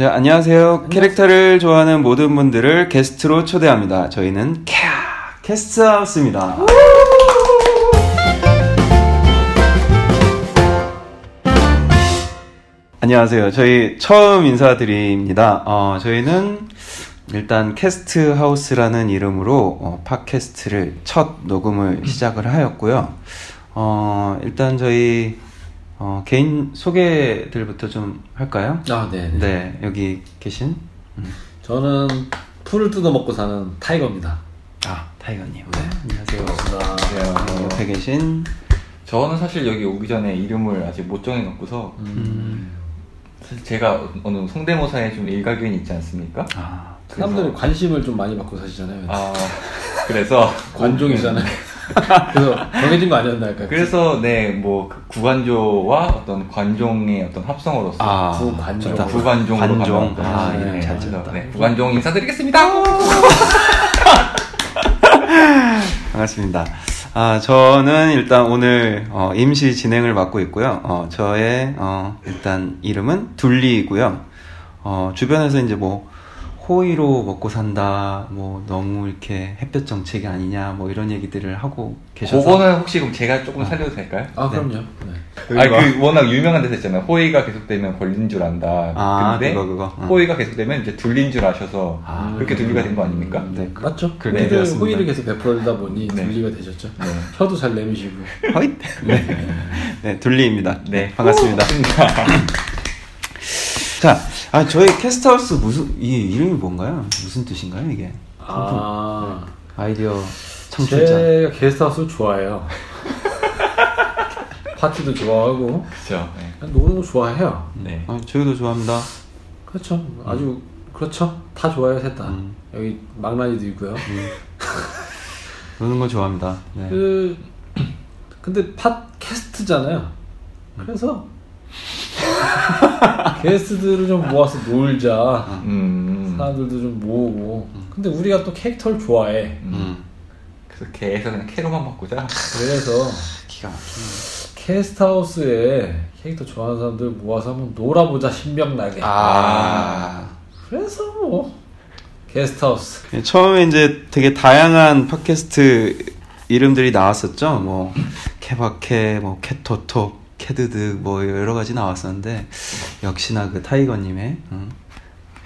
자, 안녕하세요. 캐릭터를 좋아하는 모든 분들을 게스트로 초대합니다. 저희는 캬 캐스트하우스입니다. 안녕하세요. 저희 처음 인사드립니다. 어, 저희는 일단 캐스트하우스라는 이름으로 어, 팟캐스트를 첫 녹음을 시작을 하였고요. 어, 일단 저희 어, 개인 소개들부터 좀 할까요? 아, 네. 네. 네, 여기 계신 음. 저는 풀을 뜯어 먹고 사는 타이거입니다. 아 타이거님. 네, 안녕하세요. 반갑습니다. 네, 옆에 계신 저는 사실 여기 오기 전에 이름을 아직 못 정해놓고서 음, 사실 제가 어느 성대모사에 좀 일가견이 있지 않습니까? 아 사람들이 관심을 좀 많이 받고 사시잖아요. 아 그래서 관종이잖아요. 그래서 정해진 거 아니었나요? 그래서 네뭐 그 구관조와 어떤 관종의 어떤 합성어로서 아, 구관종. 좋다. 구관종으로 관종. 가면 아, 네, 이름 잘 맞아요. 지었다. 네, 구관종 인사드리겠습니다. 반갑습니다. 아, 저는 일단 오늘 어, 임시 진행을 맡고 있고요. 어, 저의 어, 일단 이름은 둘리이고요. 어, 주변에서 이제 뭐 호의로 먹고 산다, 뭐 너무 이렇게 햇볕 정책이 아니냐, 뭐 이런 얘기들을 하고 계셔서 그거는 혹시 그럼 제가 조금 살려도 될까요? 아, 네. 그럼요. 네. 아니 그 워낙 유명한 데서 있잖아요. 호의가 계속되면 걸린 줄 안다. 아, 근데 그거, 그거. 어. 호의가 계속되면 이제 둘린 줄 아셔서 아, 그렇게 둘리가 된 거 아닙니까? 네. 맞죠? 그렇게 호의를, 계속 베풀다 보니 네. 분리가 되셨죠. 네. 혀도 잘 내미시고. 허잇! 네. 네, 둘리입니다. 네. 반갑습니다. 자, 아, 저희 캐스트하우스 무슨, 이 이름이 뭔가요? 무슨 뜻인가요, 이게? 아, 아이디어 창출자. 제가 게스트하우스 좋아해요. 파티도 좋아하고, 그렇죠. 네. 노는 거 좋아해요. 네. 아, 저희도 좋아합니다. 그렇죠. 아주, 그렇죠. 다 좋아해요, 셋 다. 음. 여기 망나니도 있고요. 노는 거 좋아합니다. 네. 그 근데 팟캐스트잖아요. 그래서 게스트들을 좀 모아서 놀자. 음. 사람들도 좀 모으고. 근데 우리가 또 캐릭터를 좋아해. 음. 음. 그래서 개에서 그냥 캐로만 바꾸자. 그래서 기가 막히네. 캐스트하우스에 캐릭터 좋아하는 사람들 모아서 한번 놀아보자 신명나게. 아. 그래서 뭐 게스트하우스. 예, 처음에 이제 되게 다양한 팟캐스트 이름들이 나왔었죠. 뭐, 케바케, 뭐, 캐토톡, 캐드드, 뭐, 여러 가지 나왔었는데, 역시나 그 타이거님의, 음,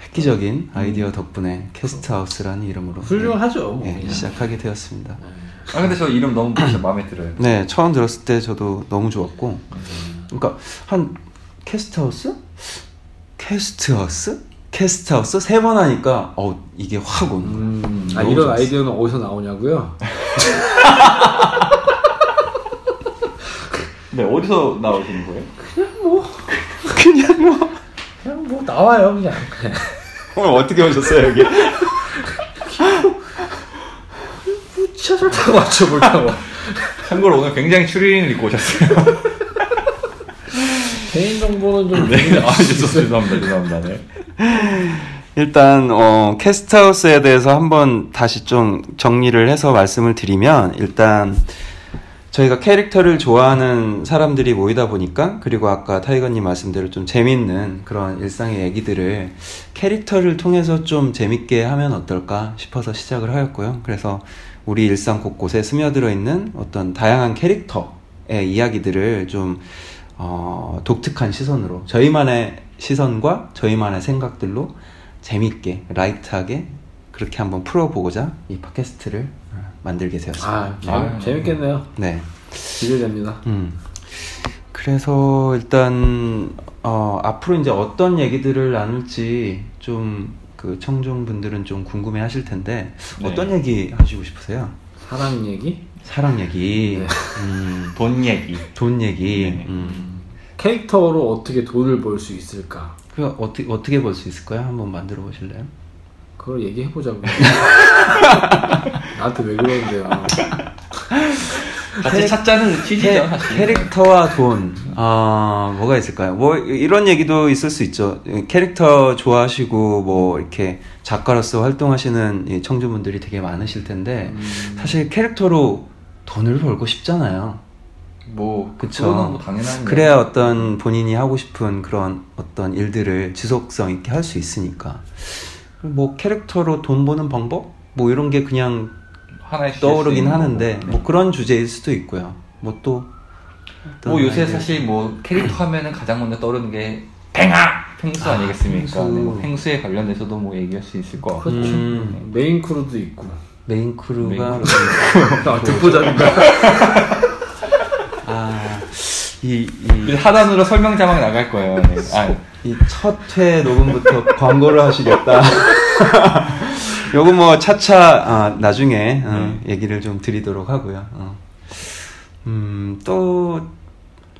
획기적인 아이디어 덕분에 캐스트하우스라는 이름으로. 훌륭하죠. 뭐. 예, 그냥. 시작하게 되었습니다. 아 근데 저 이름 너무 진짜 마음에 들어요. 네, 처음 들었을 때 저도 너무 좋았고, 그러니까 한 캐스트하우스, 캐스트하우스, 캐스트하우스 세 번 하니까 어 이게 확 오는 거예요. 음, 아, 이런 좋았어요. 아이디어는 어디서 나오냐고요? 네 어디서 나오시는 거예요? 그냥 뭐 나와요 그냥. 오늘 어떻게 오셨어요 여기? 지하철 타고 왔죠 뭘 타고. 참고로 오늘 굉장히 추리닝을 입고 오셨어요. 개인 정보는 좀 네. 네. 아 죄송합니다. 죄송합니다. 네. 일단 어 캐스트하우스에 대해서 한번 다시 좀 정리를 해서 말씀을 드리면 일단 저희가 캐릭터를 좋아하는 사람들이 모이다 보니까 그리고 아까 타이거님 말씀대로 좀 재밌는 그런 일상의 얘기들을 캐릭터를 통해서 좀 재밌게 하면 어떨까 싶어서 시작을 하였고요. 그래서 우리 일상 곳곳에 스며들어 있는 어떤 다양한 캐릭터의 이야기들을 좀 어, 독특한 시선으로 저희만의 시선과 저희만의 생각들로 재밌게 라이트하게 그렇게 한번 풀어보고자 이 팟캐스트를 어, 만들게 되었습니다. 아, 재밌, 아. 재밌겠네요. 네. 기대됩니다. 음. 그래서 일단 어, 앞으로 이제 어떤 얘기들을 나눌지 좀 그 청중분들은 좀 궁금해 하실 텐데 네. 어떤 얘기 하시고 싶으세요? 사랑 얘기? 사랑 얘기, 네. 음, 돈 얘기. 돈 얘기, 네. 음. 캐릭터로 어떻게 돈을 벌 수 있을까? 그 어떻게 어떻게 볼수 있을까요? 한번 만들어 보실래요? 그걸 얘기해 보자고. 나한테 왜 그러는데요? 같이 찾자는 취지죠. 사실. 캐릭터와 돈, 아 뭐가 있을까요? 뭐 이런 얘기도 있을 수 있죠. 캐릭터 좋아하시고 뭐 이렇게 작가로서 활동하시는 이 청주분들이 되게 많으실 텐데 음, 사실 캐릭터로 돈을 벌고 싶잖아요. 뭐 그쵸. 뭐 당연한 그래야 어떤 본인이 하고 싶은 그런 어떤 일들을 지속성 있게 할 수 있으니까. 뭐 캐릭터로 돈 버는 방법? 뭐 이런 게 그냥 하나의 떠오르긴 하는데 거고. 뭐 그런 주제일 수도 있고요. 뭐또 뭐 요새 사실 뭐 캐릭터 하면은 가장 먼저 떠오르는 게 펭하 펭수 아, 니겠습니까 펭수. 네, 뭐 펭수에 관련돼서도 뭐 얘기할 수 있을 것 같고 그렇죠. 음. 메인 크루도 있고. 메인 크루가 아, 듣보잡인가? 아이 하단으로 설명 자막 나갈 거예요. 네. 아, 이첫 회 녹음부터 광고를 하시겠다. 요거 뭐 차차 아, 나중에 어, 얘기를 좀 드리도록 하고요. 어. 음, 또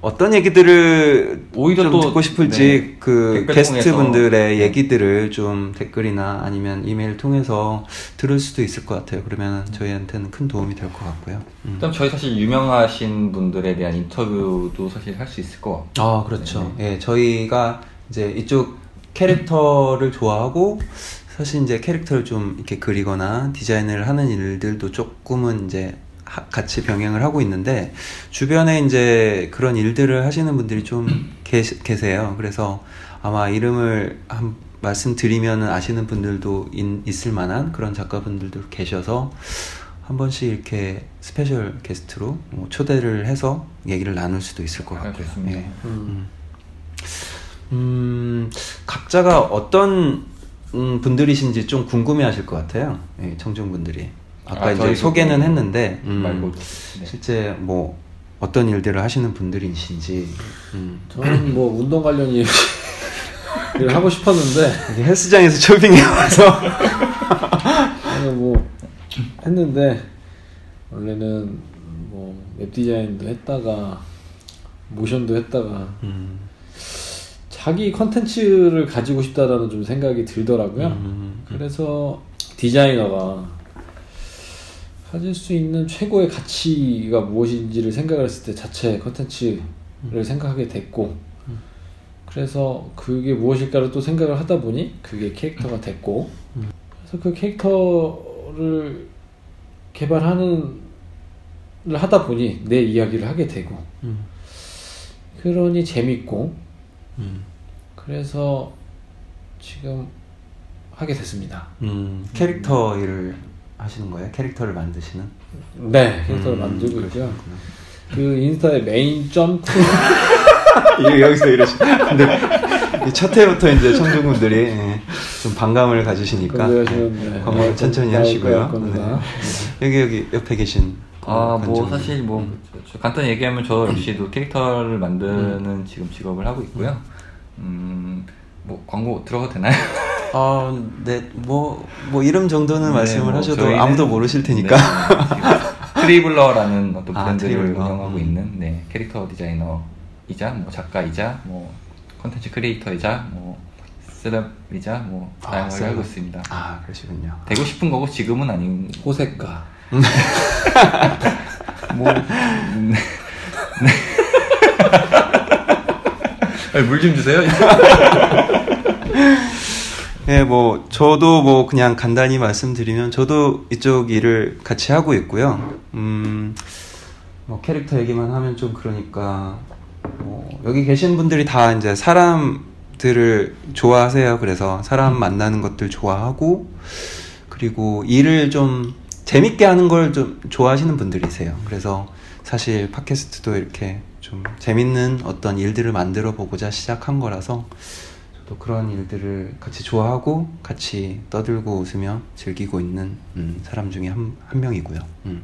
어떤 얘기들을 오히려 좀 또, 듣고 싶을지 네, 그 게스트. 분들의 얘기들을 좀 댓글이나 아니면 이메일 통해서 들을 수도 있을 것 같아요. 그러면 저희한테는 큰 도움이 될 것 같고요. 음. 일단 저희 사실 유명하신 분들에 대한 인터뷰도 사실 할 수 있을 것 같고 아, 그렇죠. 예, 저희가 이제 이쪽 캐릭터를 좋아하고 사실 이제 캐릭터를 좀 이렇게 그리거나 디자인을 하는 일들도 조금은 이제 하- 같이 병행을 하고 있는데 주변에 이제 그런 일들을 하시는 분들이 좀 계시, 계세요. 그래서 아마 이름을 한 말씀드리면 아시는 분들도 있, 있을 만한 그런 작가분들도 계셔서 한 번씩 이렇게 스페셜 게스트로 뭐 초대를 해서 얘기를 나눌 수도 있을 것 같고요. 알겠습니다. 예. 음. 음, 각자가 어떤 음, 분들이신지 좀 궁금해하실 것 같아요. 예, 청중분들이. 아까 아, 이제 저희 소개는 그- 했는데 음, 말고 네. 실제 뭐 어떤 일들을 하시는 분들이신지. 음. 저는 뭐 운동 관련 얘기를 하고 싶었는데 헬스장에서 쇼핑해 와서 뭐 했는데 원래는 뭐 웹 디자인도 했다가 모션도 했다가 음, 자기 컨텐츠를 가지고 싶다라는 좀 생각이 들더라고요. 음, 그래서 디자이너가 가질 수 있는 최고의 가치가 무엇인지를 생각을 했을 때 자체 컨텐츠를 생각하게 됐고 그래서 그게 무엇일까를 또 생각을 하다 보니 그게 캐릭터가 됐고 그래서 그 캐릭터를 개발하는 를 하다 보니 내 이야기를 하게 되고 음, 그러니 재밌고 음, 그래서 지금 하게 됐습니다. 음, 캐릭터 일을 하시는 거예요? 캐릭터를 만드시는? 네, 캐릭터를 음, 만들고 있고요. 그 인스타에 메인 점프 여기서 이러시. 근데 이첫 회부터 이제 청중분들이 예, 좀 반감을 가지시니까 네, 광고 나올 천천히 나올 하시고요. 네. 여기 여기 옆에 계신 그 아, 뭐. 사실 뭐 음. 저- 간단히 얘기하면 저 역시도 캐릭터를 만드는 지금 직업을 하고 있고요. 음, 뭐 광고 들어가도 되나요? 아, 네, 뭐, 뭐 이름 정도는 네, 말씀을 뭐 하셔도 아무도 모르실 테니까. 네, 트리블러라는 어떤 아, 브랜드를 트리블러. 운영하고 음. 있는 네, 캐릭터 디자이너이자 뭐 작가이자 뭐 컨텐츠 크리에이터이자 뭐 셀럽이자 뭐 아, 다양하게 셀럽. 하고 있습니다. 아, 그러시군요. 되고 싶은 거고 지금은 아닌 호색가. 뭐 음, 네. 물 좀 주세요. 예, 뭐, 저도 뭐 그냥 간단히 말씀드리면 저도 이쪽 일을 같이 하고 있고요. 음, 뭐 캐릭터 얘기만 하면 좀 그러니까, 뭐, 여기 계신 분들이 다 이제 사람들을 좋아하세요. 그래서 사람 만나는 것들 좋아하고, 그리고 일을 좀 재밌게 하는 걸 좀 좋아하시는 분들이세요. 그래서 사실 팟캐스트도 이렇게 좀 재밌는 어떤 일들을 만들어 보고자 시작한 거라서 또 그런 일들을 같이 좋아하고 같이 떠들고 웃으며 즐기고 있는 음, 사람 중에 한, 한 명이고요. 음.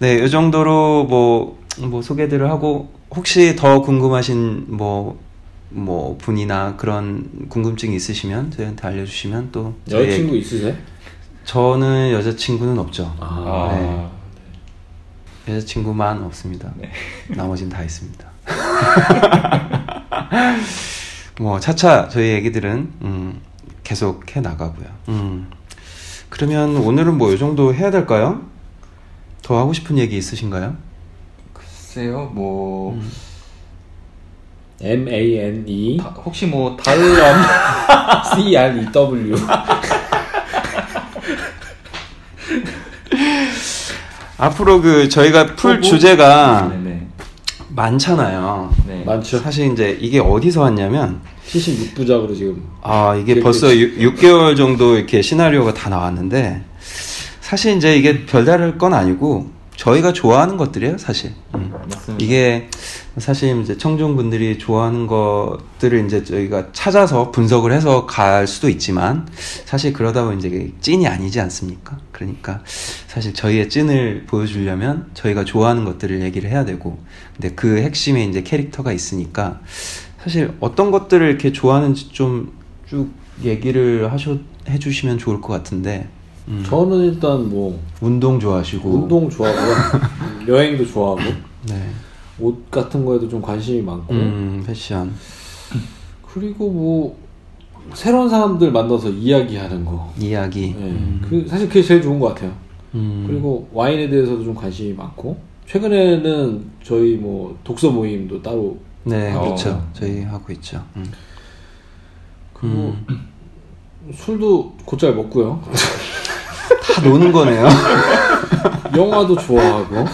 네, 이 정도로 뭐, 뭐 소개들을 하고 혹시 더 궁금하신 뭐, 뭐 분이나 그런 궁금증이 있으시면 저희한테 알려주시면 또 여자친구 있으세요? 저는 여자친구는 없죠. 아, 네. 여자친구만 없습니다. 네. 나머진 다 있습니다. 뭐 차차 저희 얘기들은 음, 계속 해 나가고요. 음. 그러면 오늘은 뭐 이 정도 해야 될까요? 더 하고 싶은 얘기 있으신가요? 글쎄요, 뭐 음. M A N E 다- 혹시 뭐 다, 달럼 C R E W 앞으로 그 저희가 풀 뭐- 주제가 네네. 많잖아요. 네. 많죠. 사실 이제 이게 어디서 왔냐면 76부작으로 지금 아 이게 벌써 6, 개월 정도 이렇게 시나리오가 다 나왔는데 사실 이제 이게 별다를 건 아니고 저희가 좋아하는 것들이에요 사실 음. 맞습니다. 이게 사실 이제 청중분들이 좋아하는 것들을 이제 저희가 찾아서 분석을 해서 갈 수도 있지만 사실 그러다 보면 이제 찐이 아니지 않습니까? 그러니까 사실 저희의 찐을 보여주려면 저희가 좋아하는 것들을 얘기를 해야 되고 근데 그 핵심에 이제 캐릭터가 있으니까 사실 어떤 것들을 이렇게 좋아하는지 좀 쭉 얘기를 하셔 해주시면 좋을 것 같은데 음, 저는 일단 뭐 운동 좋아하시고 운동 좋아하고요. 여행도 좋아하고 네. 옷 같은 거에도 좀 관심이 많고 음, 패션 그리고 뭐 새로운 사람들 만나서 이야기하는 거. 이야기 예. 음, 그 사실 그게 제일 좋은 것 같아요. 음. 그리고 와인에 대해서도 좀 관심이 많고 최근에는 저희 뭐 독서 모임도 따로 네, 어. 그렇죠. 저희 하고 있죠. 음. 그리고 술도 곧잘 먹고요. 다 노는 거네요. 영화도 좋아하고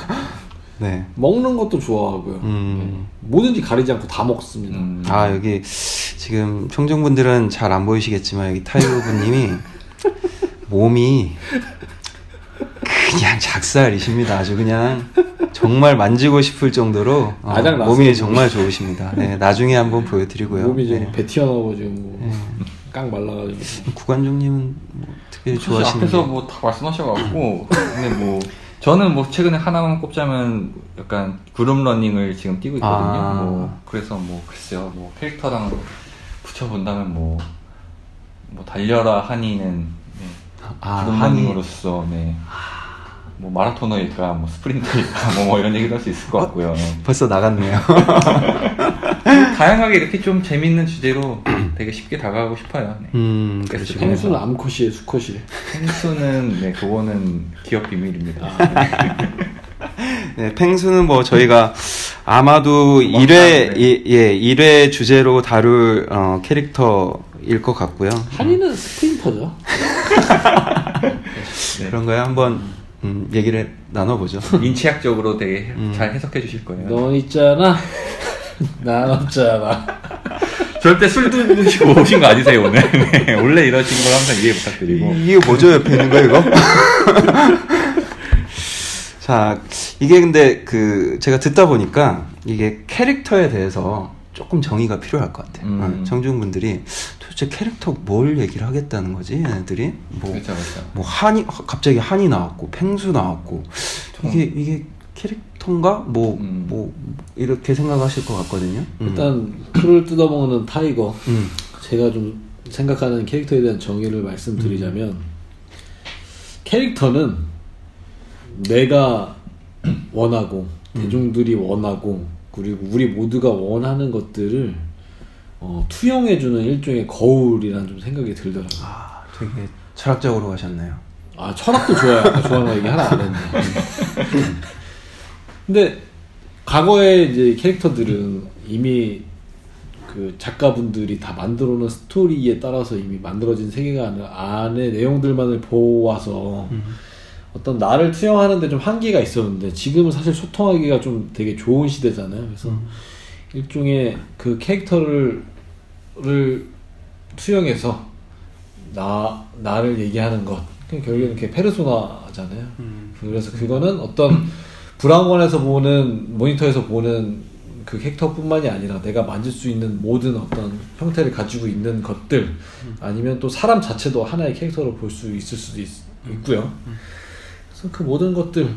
네. 먹는 것도 좋아하고요. 음. 뭐든지 가리지 않고 다 먹습니다. 음, 아, 여기 지금 청중분들은 잘 안 보이시겠지만 여기 타이거분님이 몸이 그냥 작살이십니다. 아주 그냥 정말 만지고 싶을 정도로 어. 몸이 정말 좋으십니다. 네, 나중에 한번 보여드리고요. 몸이 지금 네. 배 튀어나오고 지금 뭐깡 말라가지고 구관종님은 뭐 어떻게 좋아하시는 앞에서 게? 뭐다 말씀하셔가지고 근데 뭐 저는 뭐 최근에 하나만 꼽자면 약간 그룹 러닝을 지금 뛰고 있거든요. 아. 뭐 그래서 뭐 글쎄요 뭐 캐릭터랑 붙여본다면 뭐, 뭐 달려라 한이는 네, 아, 그룹 한이. 러닝으로서 네. 뭐 마라토너일까 뭐 스프린터일까 뭐, 뭐 이런 얘기도 할 수 있을 것 같고요. 네. 벌써 나갔네요. 다양하게 이렇게 좀 재밌는 주제로 되게 쉽게 다가가고 싶어요. 네. 음, 그래서 그러시군요. 펭수는 암컷이에요, 수컷이에요. 펭수는 네 그거는 기업 비밀입니다. 네, 펭수는 뭐 저희가 아마도 1회, 네. 예, 예, 1회 주제로 다룰 어, 캐릭터일 것 같고요. 한이는 스프린터죠. 네. 그런가요? 한번 음, 얘기를 나눠보죠. 인치학적으로 되게 음. 잘 해석해 주실 거예요. 넌 있잖아. 난 없잖아. 절대 술 드시고 오신 거 아니세요 오늘? 네, 원래 이러신 걸 항상 이해 부탁드리고. 이게 뭐죠? 옆에 있는 거 이거? 자, 이게 근데 그 제가 듣다 보니까 이게 캐릭터에 대해서 조금 정의가 필요할 것 같아요. 음. 어, 청중 분들이 도대체 캐릭터 뭘 얘기를 하겠다는 거지? 얘네들이 뭐 그렇죠, 그렇죠. 뭐 한이 갑자기 한이 나왔고 펭수 나왔고 이게 이게 캐릭터인가 뭐뭐 음. 이렇게 생각하실 것 같거든요. 음. 일단 풀을 뜯어먹는 타이거. 음. 제가 좀 생각하는 캐릭터에 대한 정의를 말씀드리자면 캐릭터는 내가 원하고 대중들이 원하고 그리고 우리 모두가 원하는 것들을 어, 투영해주는 일종의 거울이라는 좀 생각이 들더라고요. 아, 되게 철학적으로 가셨네요. 아 철학도 좋아요. 아까 좋아하는 얘기 하나 안 했네. 근데 과거에 이제 캐릭터들은 이미 그 작가분들이 다 만들어 놓은 스토리에 따라서 이미 만들어진 세계관 안의 내용들만을 보아서 어떤 나를 투영하는데 좀 한계가 있었는데 지금은 사실 소통하기가 좀 되게 좋은 시대잖아요. 그래서 일종의 그 캐릭터를 를 투영해서 나 나를 얘기하는 것 그게 결국에는 그게 페르소나잖아요. 그래서 그거는 어떤 브라운관에서 보는 모니터에서 보는 그 캐릭터뿐만이 아니라 내가 만질 수 있는 모든 어떤 형태를 가지고 있는 것들 아니면 또 사람 자체도 하나의 캐릭터로 볼 수 있을 수도 있, 있고요. 그래서 그 모든 것들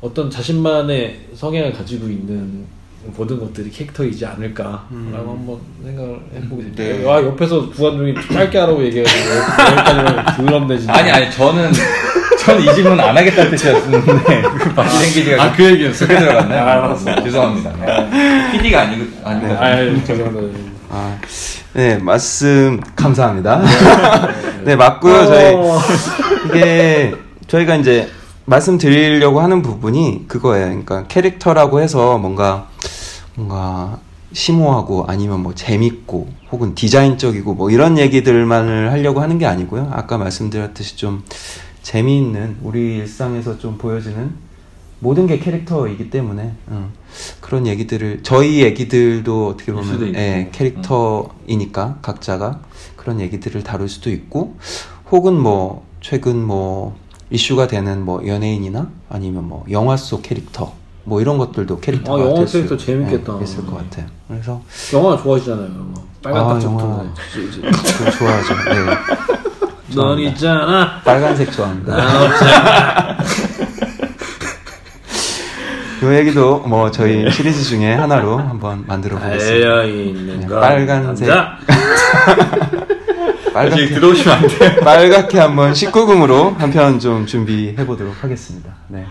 어떤 자신만의 성향을 가지고 있는 모든 것들이 캐릭터이지 않을까라고 한번 생각을 해보게 됩니다. 네. 와 옆에서 구한중이 짧게 하라고 얘기해가지고 여기까지만 더럽네 진짜. 아니 아니 저는 저는 이 질문 안 하겠다는 뜻이었는데 그 바지랭 PD가 아, 그 얘기였어요? 그렇게 들어갔네. 아, 알았어. 죄송합니다. 네. PD가 아니고 아니고 아, 죄송합니다. 아, 네, 말씀 감사합니다. 네, 맞고요. 저희 어. 이게 저희가 이제 말씀드리려고 하는 부분이 그거예요. 그러니까 캐릭터라고 해서 뭔가 뭔가 심오하고 아니면 뭐 재밌고 혹은 디자인적이고 뭐 이런 얘기들만을 하려고 하는 게 아니고요. 아까 말씀드렸듯이 좀 재미있는 우리 일상에서 좀 보여지는 모든 게 캐릭터이기 때문에 어, 그런 얘기들을 저희 얘기들도 어떻게 보면. 예, 캐릭터이니까 각자가 그런 얘기들을 다룰 수도 있고 혹은 뭐 최근 뭐 이슈가 되는 뭐 연예인이나 아니면 뭐 영화 속 캐릭터 뭐 이런 것들도 캐릭터가 아, 영화 될 수, 캐릭터 재밌겠다. 예, 있을 것 같아요. 그래서 영화 좋아하시잖아요. 영화. 빨간 아, 영화 좋아하죠. 네. 거. 넌 있잖아. 빨간색 좋아합니다. 난 없잖아. 이 얘기도 뭐 저희 시리즈 중에 하나로 한번 만들어 보겠습니다. 달려 있는 네, 건 빨간색. 남자. 빨갛게, 들어오시면 안 돼요. 빨갛게 한번 19금으로 한 편 좀 준비해 보도록 하겠습니다. 네.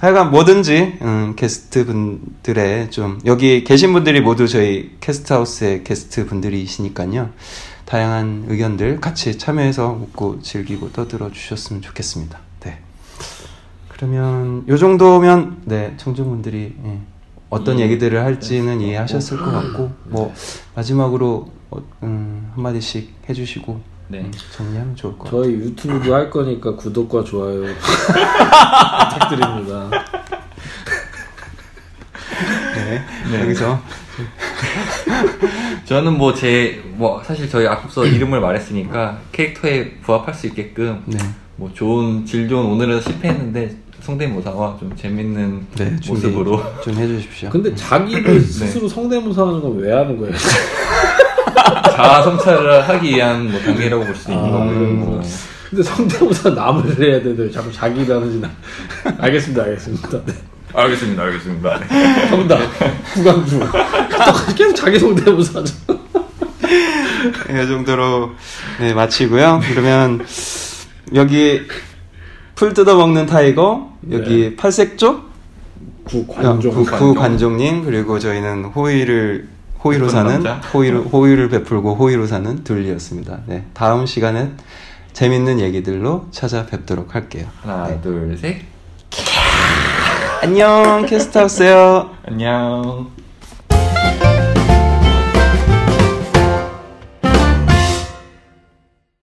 하여간 뭐든지 음, 게스트 분들의 좀 여기 계신 분들이 모두 저희 캐스트하우스의 게스트 분들이시니까요. 다양한 의견들 같이 참여해서 웃고 즐기고 떠들어 주셨으면 좋겠습니다. 네. 그러면 요 정도면 네 청중분들이 예, 어떤 음, 얘기들을 할지는 이해하셨을 것 같고 뭐 마지막으로 어, 음, 한 마디씩 해주시고 네. 음, 정리하면 좋을 것 같아요. 저희 유튜브도 할 거니까 구독과 좋아요 부탁드립니다. 네. 네. 여기서 저는 뭐제뭐 사실 저희 앞서 이름을 말했으니까 캐릭터에 부합할 수 있게끔 네. 뭐 좋은 질 좋은 오늘은 실패했는데 성대모사와 좀 재밌는 네, 모습으로 좀 해주십시오. 근데 자기를 스스로 성대모사하는 건 왜 하는 거예요? 자아 성찰을 하기 위한 뭐 단계라고 볼 수도 있는 아, 거고요. 뭐. 근데 성대모사 남을 해야 되는데 자꾸 자기를 하는지 나. 알겠습니다, 알겠습니다. 네. 알겠습니다, 알겠습니다. 네. 정답. 구강주. 또 계속 자기 성대모사 하죠. 네, 이 정도로 네, 마치고요. 그러면 여기 풀 뜯어먹는 타이거, 여기 팔색조, 구관종. 구, 구 관종님 그리고 저희는 호의를 호의로 사는. 호의를 호의를 베풀고 호의로 사는 둘리였습니다. 네, 다음 시간에 재밌는 얘기들로 찾아뵙도록 할게요. 하나, 네. 둘, 셋. 안녕 캐스트하우스요. 안녕.